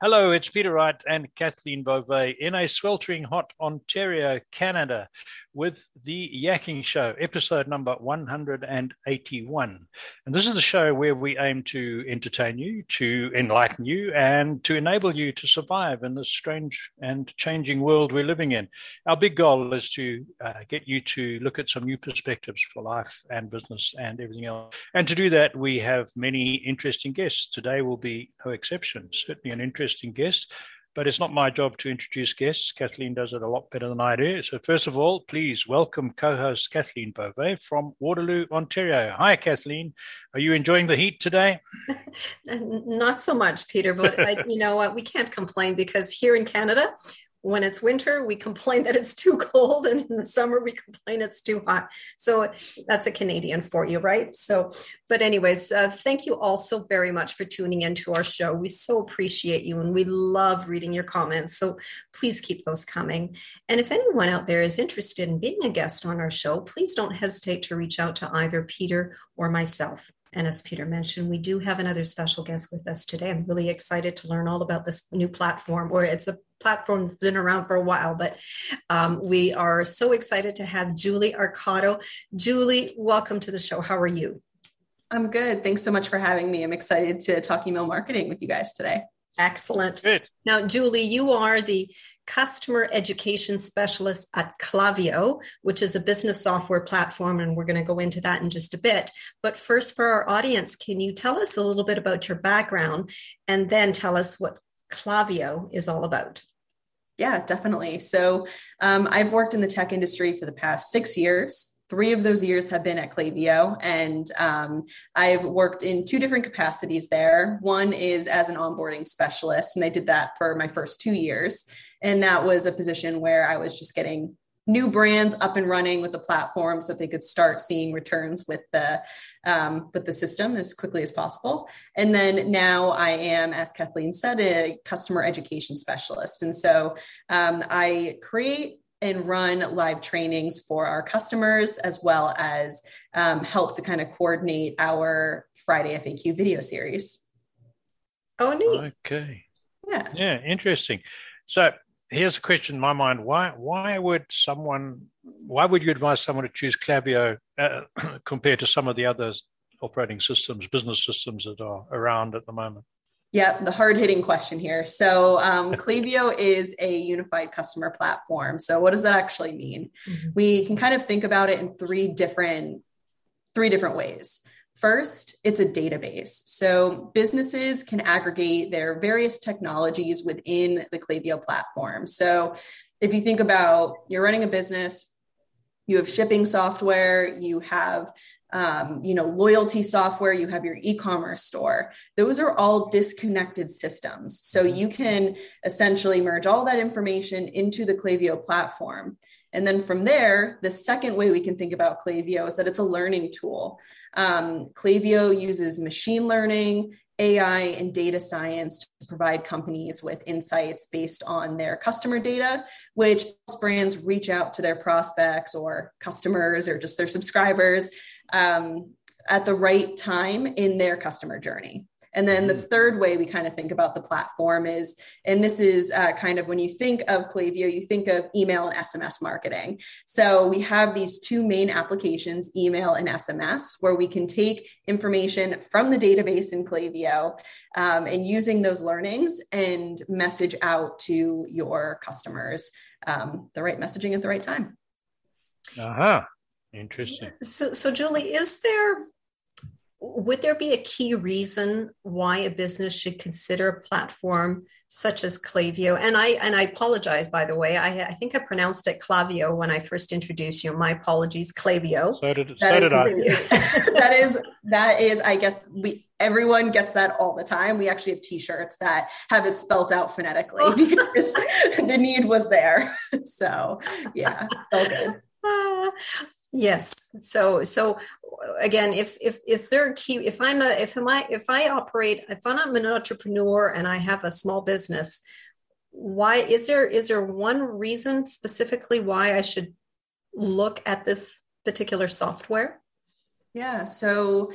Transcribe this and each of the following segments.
Hello, it's Peter Wright and Kathleen Beauvais in a sweltering hot Ontario, Canada, with the Yakking Show, episode number 181. And this is a show where we aim to entertain you, to enlighten you, and to enable you to survive in this strange and changing world we're living in. Our big goal is to uh, get you to look at some new perspectives for life and business and everything else. And to do that, we have many interesting guests. Today will be no exception, certainly an interesting interesting guest, but it's not my job to introduce guests. Kathleen does it a lot better than I do. So, first of all, please welcome co host Kathleen Beauvais from Waterloo, Ontario. Hi, Kathleen. Are you enjoying the heat today? Not so much, Peter, but I, you know what? We can't complain because here in Canada, when it's winter, we complain that it's too cold, and in the summer, we complain it's too hot. So that's a Canadian for you, right? So, but, anyways, uh, thank you all so very much for tuning into our show. We so appreciate you, and we love reading your comments. So please keep those coming. And if anyone out there is interested in being a guest on our show, please don't hesitate to reach out to either Peter or myself. And as Peter mentioned, we do have another special guest with us today. I'm really excited to learn all about this new platform, or it's a platform that's been around for a while, but um, we are so excited to have Julie Accardo. Julie, welcome to the show. How are you? I'm good. Thanks so much for having me. I'm excited to talk email marketing with you guys today. Excellent. Good. Now, Julie, you are the customer education specialist at Clavio, which is a business software platform, and we're going to go into that in just a bit. But first, for our audience, can you tell us a little bit about your background and then tell us what Klaviyo is all about? Yeah, definitely. So um, I've worked in the tech industry for the past six years. Three of those years have been at Klaviyo, and um, I've worked in two different capacities there. One is as an onboarding specialist, and I did that for my first two years. And that was a position where I was just getting new brands up and running with the platform so they could start seeing returns with the um, with the system as quickly as possible. And then now i am as kathleen said a customer education specialist. And so um, i create and run live trainings for our customers as well as um, help to kind of coordinate our friday faq video series. Oh neat. Okay. Yeah. Yeah interesting. So here's a question in my mind: Why why would someone why would you advise someone to choose Klaviyo uh, compared to some of the other operating systems, business systems that are around at the moment? Yeah, the hard hitting question here. So, um, Klaviyo is a unified customer platform. So, what does that actually mean? Mm-hmm. We can kind of think about it in three different three different ways. First, it's a database. So businesses can aggregate their various technologies within the Klaviyo platform. So if you think about you're running a business, you have shipping software, you have um, you know loyalty software you have your e-commerce store those are all disconnected systems so you can essentially merge all that information into the Klaviyo platform and then from there, the second way we can think about Klaviyo is that it's a learning tool. Um, Klaviyo uses machine learning, AI, and data science to provide companies with insights based on their customer data, which helps brands reach out to their prospects or customers or just their subscribers um, at the right time in their customer journey. And then the mm-hmm. third way we kind of think about the platform is, and this is uh, kind of when you think of Klaviyo, you think of email and SMS marketing. So we have these two main applications, email and SMS, where we can take information from the database in Klaviyo um, and using those learnings and message out to your customers um, the right messaging at the right time. Uh huh. Interesting. So, so Julie, is there would there be a key reason why a business should consider a platform such as Clavio? And I and I apologize, by the way. I, I think I pronounced it Clavio when I first introduced you. My apologies, Clavio. So did, that so did I. that is that is. I get we everyone gets that all the time. We actually have T-shirts that have it spelt out phonetically oh. because the need was there. So yeah, all good. Ah. Yes. So so again, if if is there a key if I'm a if am I if I operate if I'm an entrepreneur and I have a small business, why is there is there one reason specifically why I should look at this particular software? Yeah. So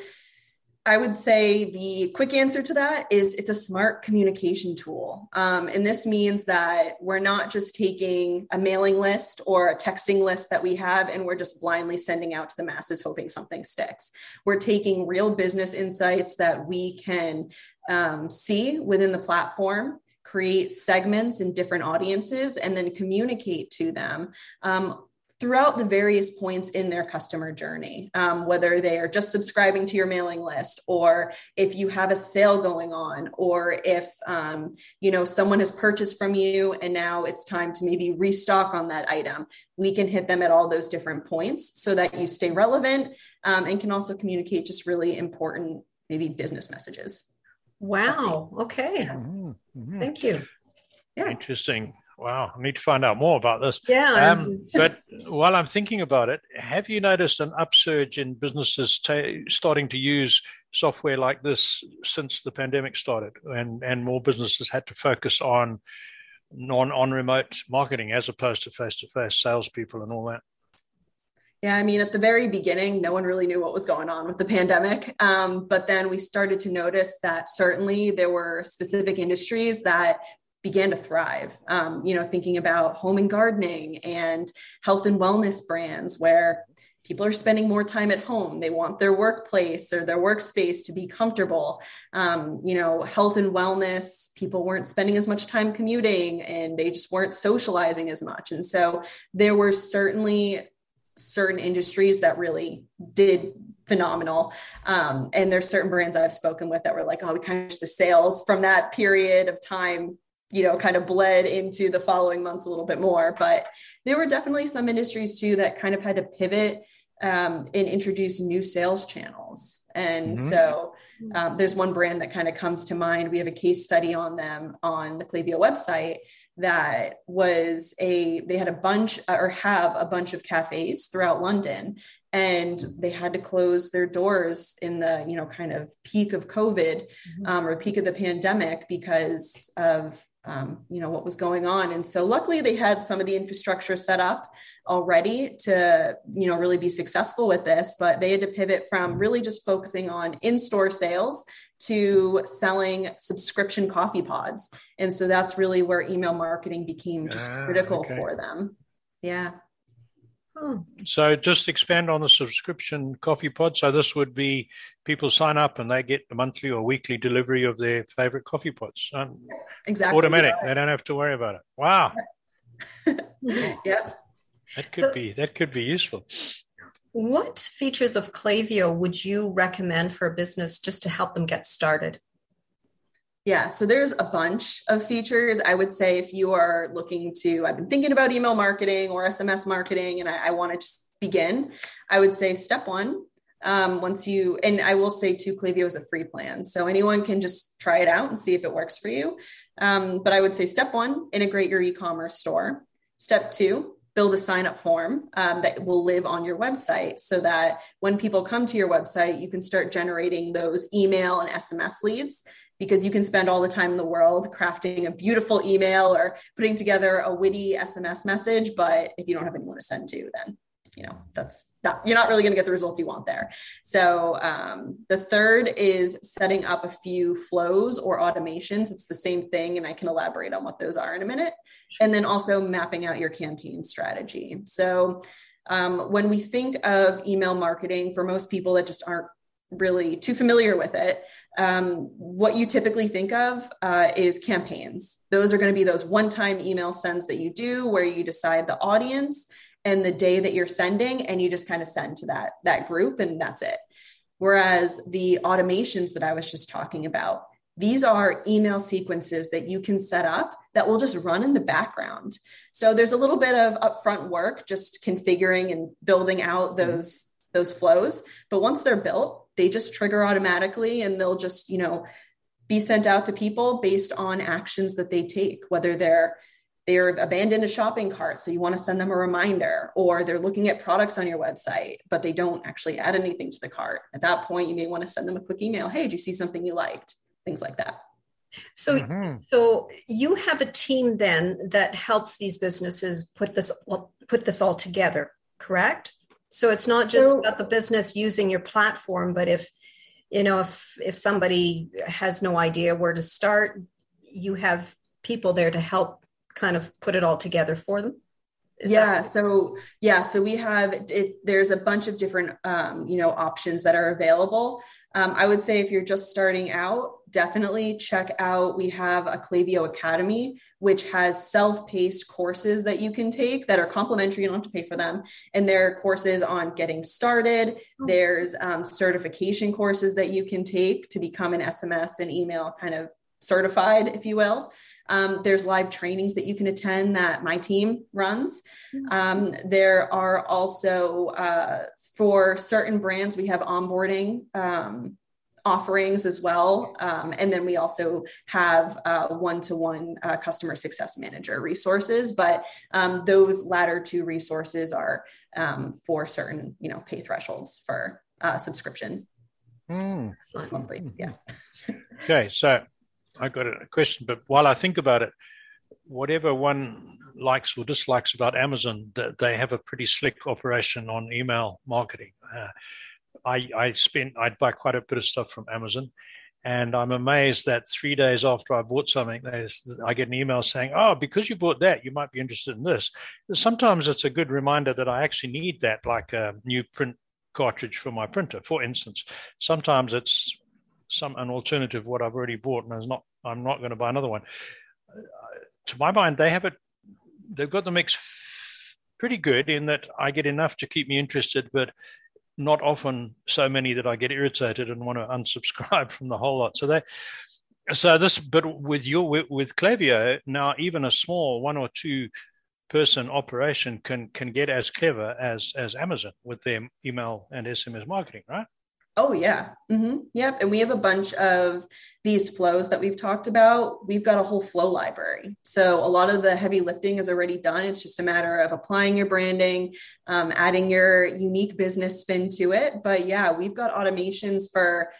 I would say the quick answer to that is it's a smart communication tool. Um, and this means that we're not just taking a mailing list or a texting list that we have and we're just blindly sending out to the masses hoping something sticks. We're taking real business insights that we can um, see within the platform create segments in different audiences and then communicate to them um, throughout the various points in their customer journey, um, whether they are just subscribing to your mailing list, or if you have a sale going on, or if um, you know someone has purchased from you and now it's time to maybe restock on that item. We can hit them at all those different points so that you stay relevant um, and can also communicate just really important maybe business messages. Wow. Okay. Mm-hmm. Mm-hmm. Thank you. Yeah. Interesting. Wow, I need to find out more about this. Yeah. Um, but while I'm thinking about it, have you noticed an upsurge in businesses t- starting to use software like this since the pandemic started, and and more businesses had to focus on on on remote marketing as opposed to face to face salespeople and all that? Yeah, I mean, at the very beginning, no one really knew what was going on with the pandemic. Um, but then we started to notice that certainly there were specific industries that began to thrive. Um, you know, thinking about home and gardening and health and wellness brands where people are spending more time at home. They want their workplace or their workspace to be comfortable. Um, you know health and wellness people weren't spending as much time commuting and they just weren't socializing as much. And so there were certainly certain industries that really did phenomenal. Um, and there's certain brands i've spoken with that were like oh we kind of the sales from that period of time you know, kind of bled into the following months a little bit more. But there were definitely some industries too that kind of had to pivot um, and introduce new sales channels. And mm-hmm. so um, there's one brand that kind of comes to mind. We have a case study on them on the Klaviyo website that was a they had a bunch or have a bunch of cafes throughout London and they had to close their doors in the you know kind of peak of covid mm-hmm. um, or peak of the pandemic because of um, you know what was going on. And so luckily they had some of the infrastructure set up already to you know really be successful with this but they had to pivot from really just focusing on in-store sales to selling subscription coffee pods. And so that's really where email marketing became just ah, critical okay. for them. Yeah so just expand on the subscription coffee pod. So this would be people sign up and they get a monthly or weekly delivery of their favorite coffee pods. Um, exactly. Automatic. They don't have to worry about it. Wow. yep. That could so, be that could be useful. What features of Klaviyo would you recommend for a business just to help them get started? Yeah, so there's a bunch of features. I would say if you are looking to, I've been thinking about email marketing or SMS marketing, and I, I want to just begin. I would say step one, um, once you, and I will say too, Klaviyo is a free plan, so anyone can just try it out and see if it works for you. Um, but I would say step one, integrate your e-commerce store. Step two, build a sign up form um, that will live on your website so that when people come to your website, you can start generating those email and SMS leads because you can spend all the time in the world crafting a beautiful email or putting together a witty SMS message. But if you don't have anyone to send to, then you know that's not you're not really going to get the results you want there. So um, the third is setting up a few flows or automations. It's the same thing and i can elaborate on what those are in a minute. And then also mapping out your campaign strategy. So um, when we think of email marketing for most people that just aren't really too familiar with it, um, what you typically think of uh, is campaigns. Those are going to be those one time email sends that you do where you decide the audience and the day that you're sending and you just kind of send to that that group and that's it. Whereas the automations that i was just talking about these are email sequences that you can set up that will just run in the background. So there's a little bit of upfront work just configuring and building out those those flows. But once they're built they just trigger automatically and they'll just, you know, be sent out to people based on actions that they take, whether they're they're abandoned a shopping cart so you want to send them a reminder or they're looking at products on your website but they don't actually add anything to the cart. At that point you may want to send them a quick email hey did you see something you liked? Things like that. So mm-hmm. so you have a team then that helps these businesses put this put this all together correct so it's not just so, about the business using your platform, but if you know if if somebody has no idea where to start you have people there to help kind of put it all together for them is yeah that- so yeah so we have it, there's a bunch of different um, you know options that are available. Um, i would say if you're just starting out definitely check out we have a Klaviyo academy which has self-paced courses that you can take that are complimentary you don't have to pay for them. And there are courses on getting started. Oh. there's um, certification courses that you can take to become an sms and email kind of certified, if you will. Um, there's live trainings that you can attend that my team runs. Mm-hmm. Um, there are also uh, for certain brands, we have onboarding um, offerings as well. Um, and then we also have one to one customer success manager resources. But um, those latter two resources are um, for certain, you know, pay thresholds for uh, subscription. Mm. Excellent. Yeah. Okay. So I got a question, but while I think about it, whatever one likes or dislikes about Amazon, they have a pretty slick operation on email marketing. Uh, I I spend I'd buy quite a bit of stuff from Amazon, and I'm amazed that three days after I bought something, I get an email saying, "Oh, because you bought that, you might be interested in this." Sometimes it's a good reminder that I actually need that, like a new print cartridge for my printer, for instance. Sometimes it's some an alternative what I've already bought, and I'm not I'm not going to buy another one. Uh, to my mind, they have it. They've got the mix pretty good in that I get enough to keep me interested, but not often so many that I get irritated and want to unsubscribe from the whole lot. So they, so this, but with your with, with Klaviyo now, even a small one or two person operation can can get as clever as as Amazon with their email and SMS marketing, right? Oh, yeah. Mm-hmm. Yep. And we have a bunch of these flows that we've talked about. We've got a whole flow library. So a lot of the heavy lifting is already done. It's just a matter of applying your branding, um, adding your unique business spin to it. But yeah, we've got automations for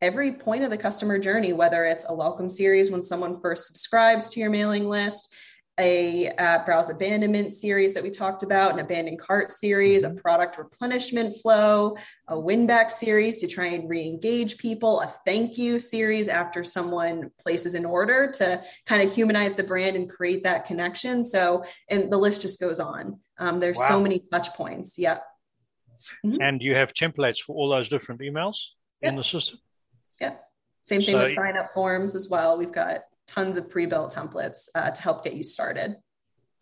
every point of the customer journey, whether it's a welcome series when someone first subscribes to your mailing list, a uh, browse abandonment series that we talked about, an abandoned cart series, a mm-hmm. product replenishment flow, a win back series to try and re engage people, a thank you series after someone places an order to kind of humanize the brand and create that connection. So, and the list just goes on. Um, there's wow. so many touch points. Yep. Mm-hmm. And you have templates for all those different emails in the system? Yep. Same thing so, with sign up forms as well. We've got tons of pre-built templates uh, to help get you started.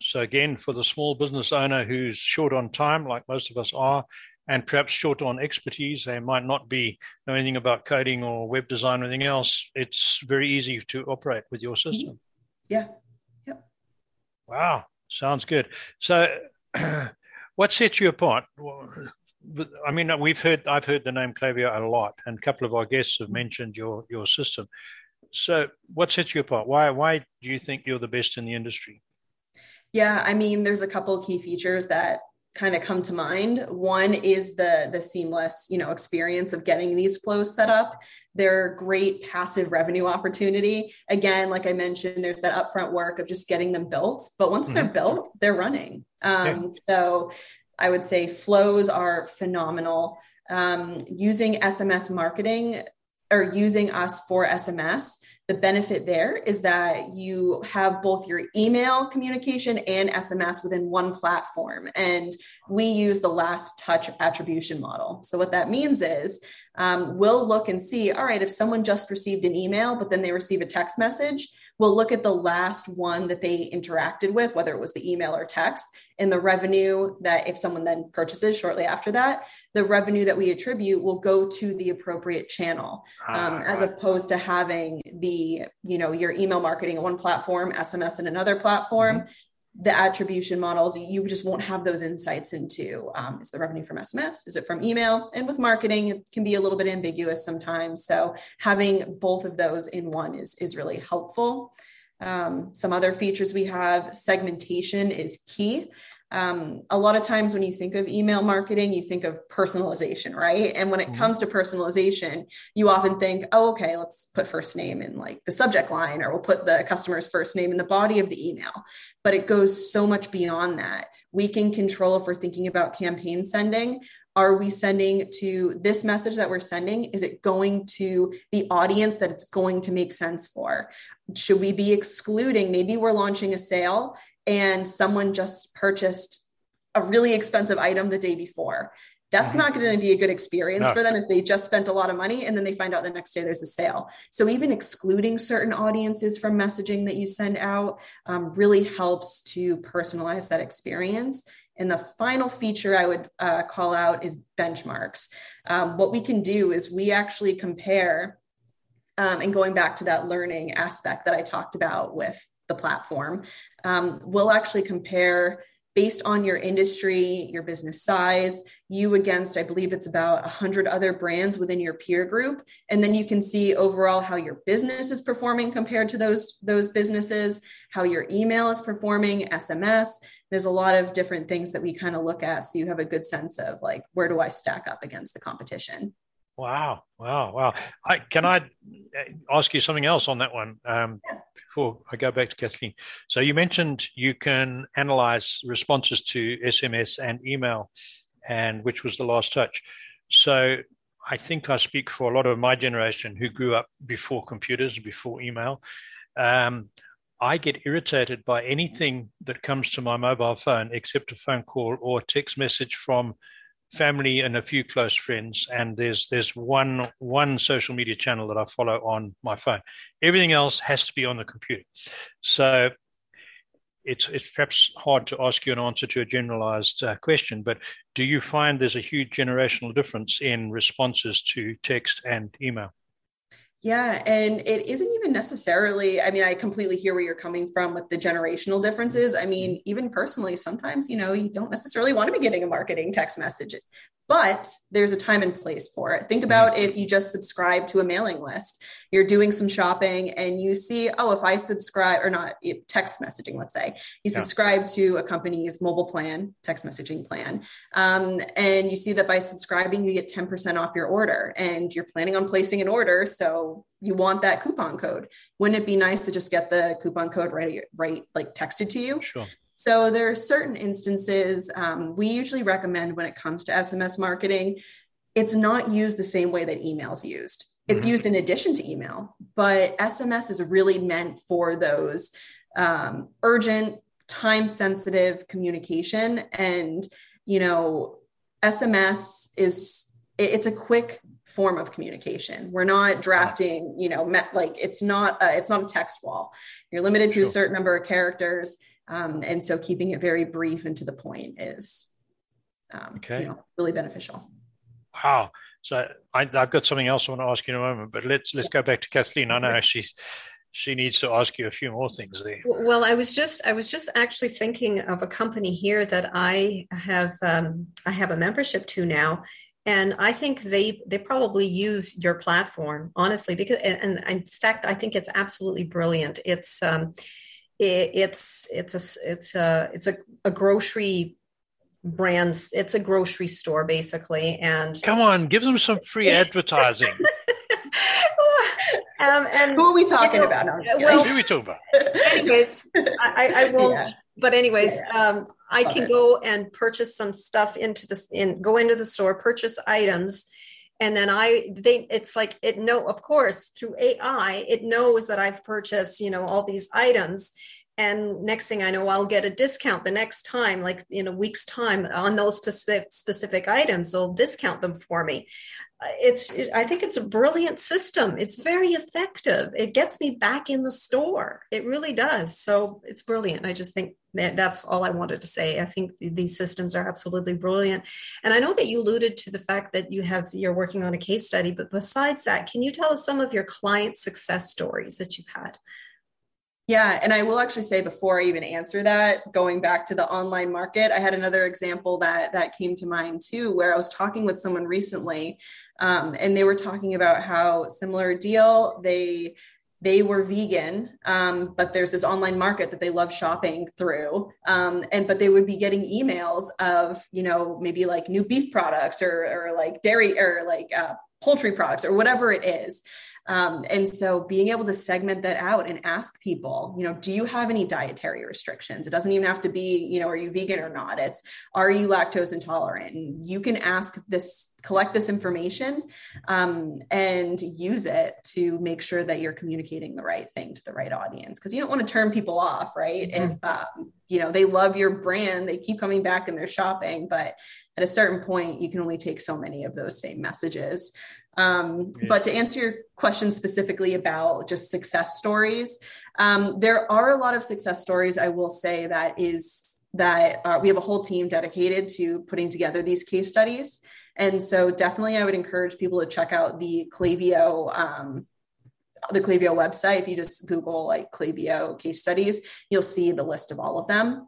So again, for the small business owner who's short on time, like most of us are, and perhaps short on expertise, they might not be know anything about coding or web design or anything else. It's very easy to operate with your system. Yeah. Yep. Wow, sounds good. So, what sets you apart? I mean, we've heard I've heard the name Klaviyo a lot, and a couple of our guests have mentioned your your system. So, what sets you apart? Why why do you think you're the best in the industry? Yeah, I mean, there's a couple key features that kind of come to mind. One is the the seamless, you know, experience of getting these flows set up. They're great passive revenue opportunity. Again, like I mentioned, there's that upfront work of just getting them built, but once mm-hmm. they're built, they're running. Um, yeah. So I would say flows are phenomenal. Um, using SMS marketing or using us for SMS, the benefit there is that you have both your email communication and SMS within one platform. And we use the last touch attribution model. So, what that means is um, we'll look and see all right, if someone just received an email, but then they receive a text message, we'll look at the last one that they interacted with, whether it was the email or text, and the revenue that if someone then purchases shortly after that, the revenue that we attribute will go to the appropriate channel, um, as opposed to having the, you know, your email marketing on one platform, SMS in another platform. Mm-hmm the attribution models, you just won't have those insights into um, is the revenue from SMS? Is it from email? And with marketing, it can be a little bit ambiguous sometimes. So having both of those in one is, is really helpful. Um, some other features we have segmentation is key um, a lot of times when you think of email marketing, you think of personalization, right? And when it mm-hmm. comes to personalization, you often think, oh, okay, let's put first name in like the subject line, or we'll put the customer's first name in the body of the email. But it goes so much beyond that. We can control if we're thinking about campaign sending are we sending to this message that we're sending is it going to the audience that it's going to make sense for should we be excluding maybe we're launching a sale and someone just purchased a really expensive item the day before that's mm-hmm. not going to be a good experience no. for them if they just spent a lot of money and then they find out the next day there's a sale. So even excluding certain audiences from messaging that you send out um, really helps to personalize that experience. And the final feature I would uh, call out is benchmarks. Um, what we can do is we actually compare, um, and going back to that learning aspect that I talked about with the platform, um, we'll actually compare based on your industry, your business size, you against, I believe it's about 100 other brands within your peer group. And then you can see overall how your business is performing compared to those, those businesses, how your email is performing, SMS. There's a lot of different things that we kind of look at. So you have a good sense of like, where do I stack up against the competition? Wow, wow, wow. I, can I ask you something else on that one um, before I go back to Kathleen? So you mentioned you can analyze responses to SMS and email, and which was the last touch. So I think I speak for a lot of my generation who grew up before computers, before email. Um, I get irritated by anything that comes to my mobile phone except a phone call or text message from family and a few close friends and there's there's one one social media channel that i follow on my phone. Everything else has to be on the computer. So it's it's perhaps hard to ask you an answer to a generalized uh, question but do you find there's a huge generational difference in responses to text and email yeah, and it isn't even necessarily, I mean, I completely hear where you're coming from with the generational differences. I mm-hmm. mean, even personally, sometimes, you know, you don't necessarily want to be getting a marketing text message but there's a time and place for it. Think mm-hmm. about if you just subscribe to a mailing list, you're doing some shopping and you see, oh, if I subscribe or not text messaging, let's say you yeah. subscribe to a company's mobile plan, text messaging plan, um, and you see that by subscribing, you get 10% off your order and you're planning on placing an order. So you want that coupon code. Wouldn't it be nice to just get the coupon code right, right, like texted to you? Sure. So there are certain instances um, we usually recommend when it comes to SMS marketing, it's not used the same way that email's used. It's mm-hmm. used in addition to email, but SMS is really meant for those um, urgent, time sensitive communication. And, you know, SMS is, it's a quick form of communication. We're not drafting, you know, like it's not, a, it's not a text wall. You're limited to a certain number of characters um, and so keeping it very brief and to the point is um, okay. you know, really beneficial. Wow. So I, have got something else I want to ask you in a moment, but let's let's go back to Kathleen. I know she's she needs to ask you a few more things there. Well, I was just I was just actually thinking of a company here that I have um, I have a membership to now, and I think they they probably use your platform honestly because and, and in fact I think it's absolutely brilliant. It's um, it, it's it's a it's a it's a, a grocery brands it's a grocery store basically and come on give them some free advertising um, and who are we talking you know, about no, well, who are we talking about anyways i, I won't yeah. but anyways yeah. um, i Love can it. go and purchase some stuff into this in go into the store purchase items and then i they it's like it know of course through ai it knows that i've purchased you know all these items. And next thing i know i'll get a discount the next time like in a week's time on those specific specific items they'll discount them for me it's it, i think it's a brilliant system. It's very effective. It gets me back in the store. It really does. So it's brilliant. I just think that that's all i wanted to say. I think these systems are absolutely brilliant. And i know that you alluded to the fact that you have you're working on a case study but besides that can you tell us some of your client success stories that you've had yeah, and I will actually say before I even answer that, going back to the online market, I had another example that that came to mind too, where I was talking with someone recently, um, and they were talking about how similar deal they they were vegan um, but there's this online market that they love shopping through um, and but they would be getting emails of you know maybe like new beef products or or like dairy or like uh, poultry products or whatever it is Um, and so being able to segment that out and ask people, you know, do you have any dietary restrictions? It doesn't even have to be, you know, are you vegan or not? It's are you lactose intolerant? And you can ask this collect this information um, and use it to make sure that you're communicating the right thing to the right audience because you don't want to turn people off right mm-hmm. if um, you know they love your brand they keep coming back and they're shopping but at a certain point you can only take so many of those same messages um, but to answer your question specifically about just success stories um, there are a lot of success stories i will say that is that uh, we have a whole team dedicated to putting together these case studies and so definitely I would encourage people to check out the Klaviyo um, the Klaviyo website. If you just Google like Klaviyo case studies, you'll see the list of all of them.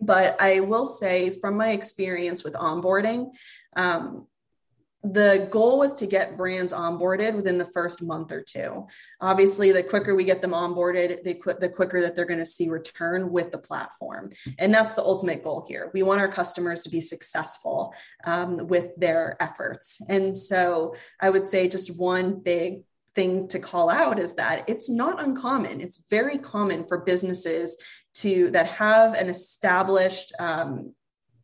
But I will say from my experience with onboarding, um, the goal was to get brands onboarded within the first month or two. Obviously, the quicker we get them onboarded, the, qu- the quicker that they're going to see return with the platform. And that's the ultimate goal here. We want our customers to be successful um, with their efforts. And so I would say just one big thing to call out is that it's not uncommon. It's very common for businesses to that have an established um,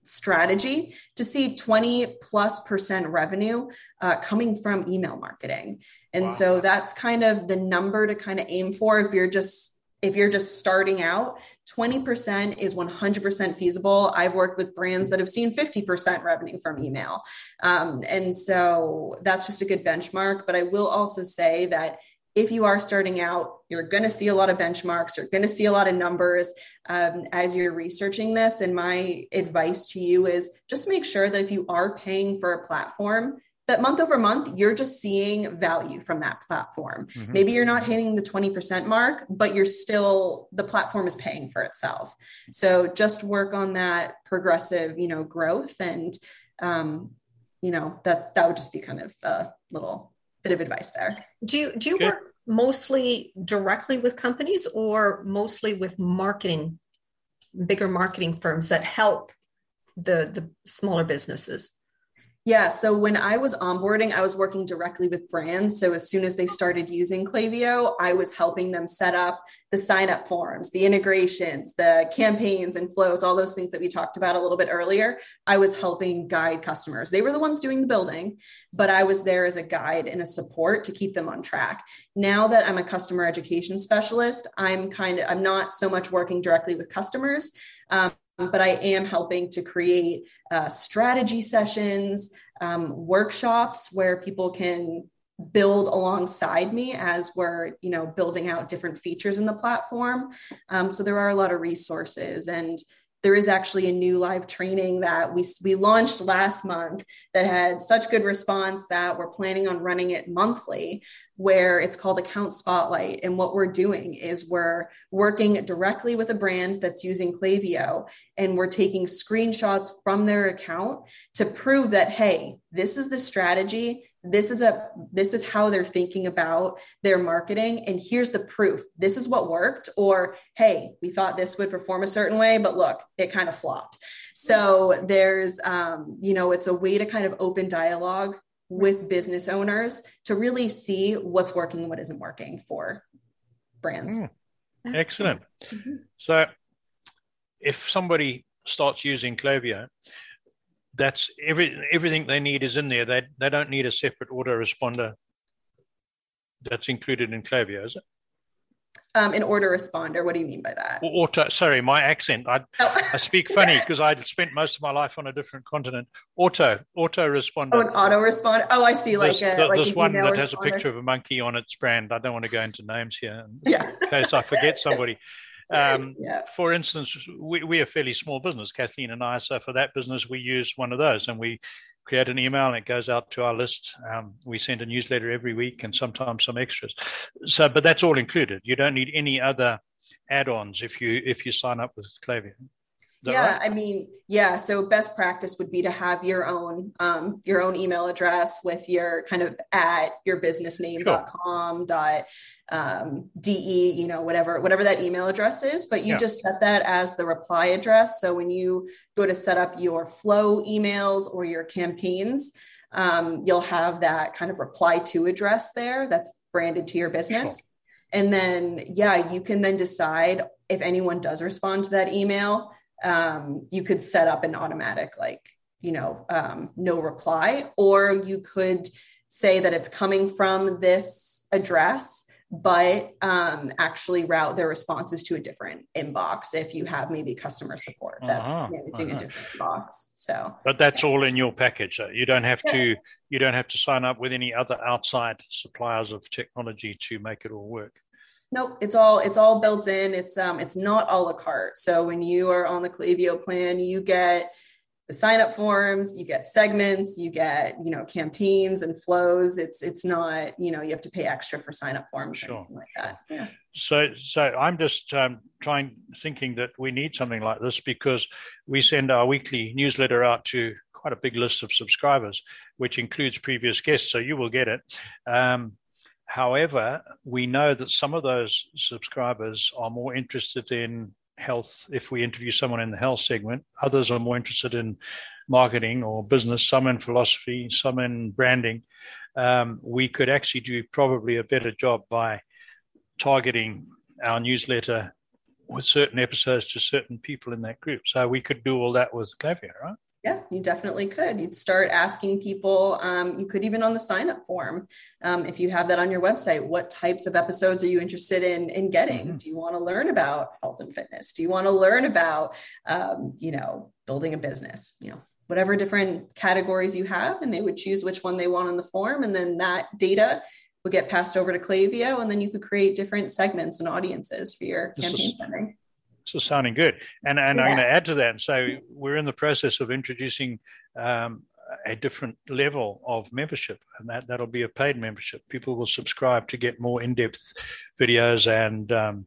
strategy to see 20 plus percent revenue uh, coming from email marketing. And wow. so that's kind of the number to kind of aim for. If you're just if you're just starting out 20% is 100% feasible. I've worked with brands that have seen 50% revenue from email. Um, and so that's just a good benchmark. But i will also say that if you are starting out, you're going to see a lot of benchmarks, you're going to see a lot of numbers um, as you're researching this. And my advice to you is just make sure that if you are paying for a platform, that month over month, you're just seeing value from that platform. Mm-hmm. Maybe you're not hitting the 20% mark, but you're still, the platform is paying for itself. So just work on that progressive, you know, growth. And, um, you know, that, that would just be kind of a little bit of advice there. Do you do you work mostly directly with companies or mostly with marketing, bigger marketing firms that help the the smaller businesses? Yeah. So when I was onboarding, I was working directly with brands. So as soon as they started using Klaviyo, I was helping them set up the sign up forms, the integrations, the campaigns and flows, all those things that we talked about a little bit earlier. I was helping guide customers. They were the ones doing the building, but I was there as a guide and a support to keep them on track. Now that I'm a customer education specialist, I'm kind of, I'm not so much working directly with customers. Um, but I am helping to create uh, strategy sessions, um, workshops where people can build alongside me as we're you know building out different features in the platform. Um, so there are a lot of resources and there is actually a new live training that we, we launched last month that had such good response that we're planning on running it monthly where it's called account spotlight. And what we're doing is we're working directly with a brand that's using Klaviyo and we're taking screenshots from their account to prove that hey this is the strategy this is a this is how they're thinking about their marketing and here's the proof. This is what worked or hey we thought this would perform a certain way but look it kind of flopped. So there's um, you know it's a way to kind of open dialogue with business owners to really see what's working and what isn't working for brands. Mm, excellent. mm-hmm. so if somebody starts using Klaviyo that's every everything they need is in there. They they don't need a separate autoresponder that's included in Klaviyo, is it? Um, an autoresponder. What do you mean by that? Auto. Sorry, my accent. I oh. I speak funny because I spent most of my life on a different continent. Auto Auto responder. Oh, an auto responder. Oh, I see. Like this, a, the, like this one that has a picture of a monkey on its brand. I don't want to go into names here. Yeah. In case I forget somebody. Um, yeah. For instance, we, we are a fairly small business, Kathleen and I. So for that business, we use one of those and we create an email and it goes out to our list. Um, we send a newsletter every week and sometimes some extras. So, but that's all included. You don't need any other add-ons if you if you sign up with Klaviyo yeah right? i mean yeah so best practice would be to have your own um, your own email address with your kind of at your business name.com sure. dot um, de you know whatever whatever that email address is but you yeah. just set that as the reply address so when you go to set up your flow emails or your campaigns um, you'll have that kind of reply to address there that's branded to your business. Sure. And then, yeah, you can then decide if anyone does respond to that email, um, you could set up an automatic, like, you know, um, no reply, or you could say that it's coming from this address but um, actually route their responses to a different inbox if you have maybe customer support that's uh-huh, managing uh-huh. a different box so but that's all in your package you don't have yeah. to you don't have to sign up with any other outside suppliers of technology to make it all work Nope, it's all it's all built in. It's um it's not a la carte. So when you are on the Klaviyo plan, you get the sign up forms you get segments you get you know campaigns and flows. It's it's not you know you have to pay extra for sign up forms sure, or anything like that. yeah. So so i'm just um, trying thinking that we need something like this because we send our weekly newsletter out to quite a big list of subscribers which includes previous guests so you will get it. Um, however we know that some of those subscribers are more interested in health if we interview someone in the health segment. Others are more interested in marketing or business, some in philosophy, some in branding. Um, we could actually do probably a better job by targeting our newsletter with certain episodes to certain people in that group. So we could do all that with Klaviyo, right? Yeah, you definitely could. You'd start asking people. Um, you could even on the sign up form, um, if you have that on your website, what types of episodes are you interested in in getting? Mm-hmm. Do you want to learn about health and fitness? Do you want to learn about, um, you know, building a business? You know, whatever different categories you have, and they would choose which one they want on the form, and then that data would get passed over to Klaviyo, and then you could create different segments and audiences for your this campaign is- spending so sounding good. And and yeah. I'm going to add to that and say we're in the process of introducing um, a different level of membership, and that that'll be a paid membership. People will subscribe to get more in-depth videos and um,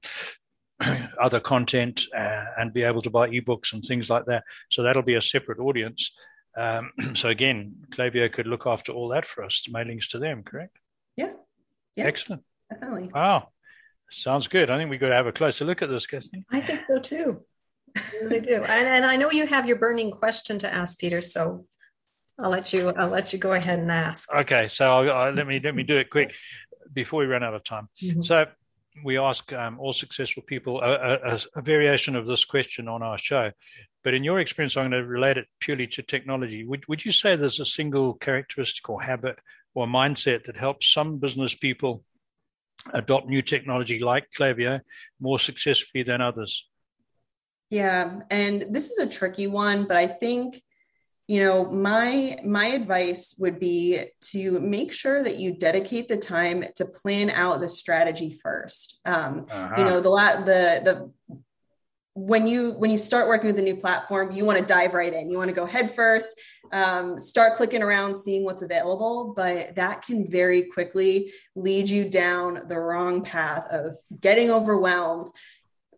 other content, uh, and be able to buy ebooks and things like that. So that'll be a separate audience. Um, so again, Klaviyo could look after all that for us, mailings to them. Correct? Yeah. Yeah. Excellent. Definitely. Wow. Sounds good. I think we've got to have a closer look at this, Kirsty. I think so too. I really do. And, and I know you have your burning question to ask, Peter. So I'll let you. I'll let you go ahead and ask. Okay. So I'll, I'll, let me let me do it quick before we run out of time. Mm-hmm. So we ask um, all successful people a, a, a, variation of this question on our show. But in your experience, I'm going to relate it purely to technology. Would, would you say there's a single characteristic or habit or mindset that helps some business people adopt new technology like Klaviyo more successfully than others? Yeah, and this is a tricky one, but I think you know my my advice would be to make sure that you dedicate the time to plan out the strategy first um, uh-huh. you know the la- the the when you when you start working with a new platform you want to dive right in. You want to go head first um, start clicking around seeing what's available but that can very quickly lead you down the wrong path of getting overwhelmed.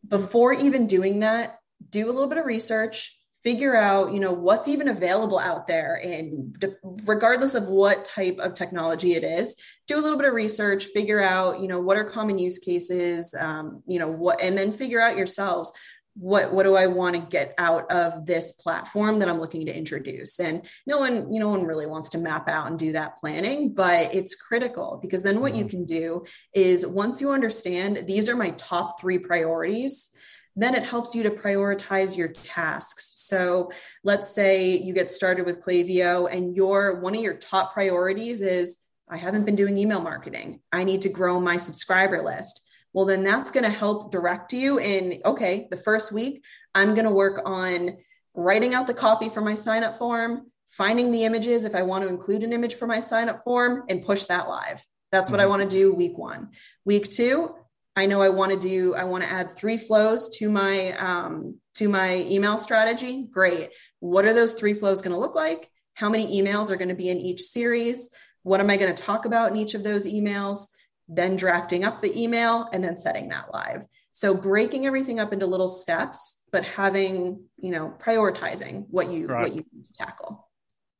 Before even doing that do a little bit of research figure out you know what's even available out there and regardless of what type of technology it is do a little bit of research figure out you know what are common use cases um, you know what and then figure out yourselves what what do I want to get out of this platform that I'm looking to introduce? And no one, you know, no one really wants to map out and do that planning, but it's critical because then what mm-hmm. you can do is once you understand these are my top three priorities, then it helps you to prioritize your tasks. So let's say you get started with Klaviyo and your one of your top priorities is I haven't been doing email marketing. I need to grow my subscriber list well then that's going to help direct you in okay the first week i'm going to work on writing out the copy for my sign up form finding the images if i want to include an image for my sign up form and push that live. That's what mm-hmm. i want to do week one. Week two i know i want to do i want to add three flows to my um, to my email strategy. Great. What are those three flows going to look like? How many emails are going to be in each series? What am i going to talk about in each of those emails then drafting up the email and then setting that live. So breaking everything up into little steps, but having, you know, prioritizing what you right. what you need to tackle.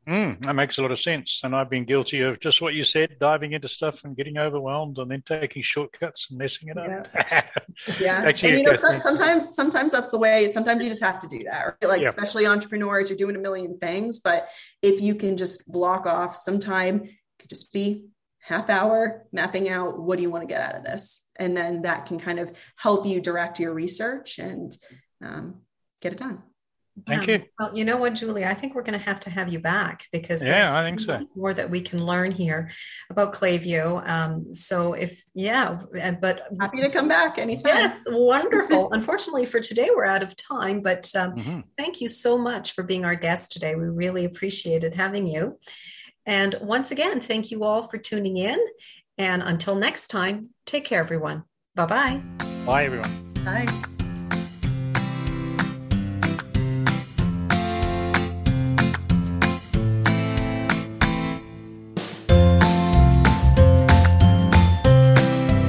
Mm, that makes a lot of sense. And I've been guilty of just what you said, diving into stuff and getting overwhelmed and then taking shortcuts and messing it up. Yeah. yeah. and you know, sometimes, sometimes that's the way, sometimes you just have to do that. Right? Like, yeah. especially entrepreneurs, you're doing a million things, but if you can just block off some time, it could just be half hour mapping out what do you want to get out of this and then that can kind of help you direct your research and um, get it done Thank you. Well, you know what, Julie? I think we're going to have to have you back because yeah, I think so. More that we can learn here about Klaviyo. Um, so if yeah, but happy to come back anytime. Yes, wonderful. Unfortunately, for today we're out of time, but um, mm-hmm. thank you so much for being our guest today. We really appreciated having you. And once again, thank you all for tuning in. And until next time, take care, everyone. Bye bye. Bye, everyone. Bye.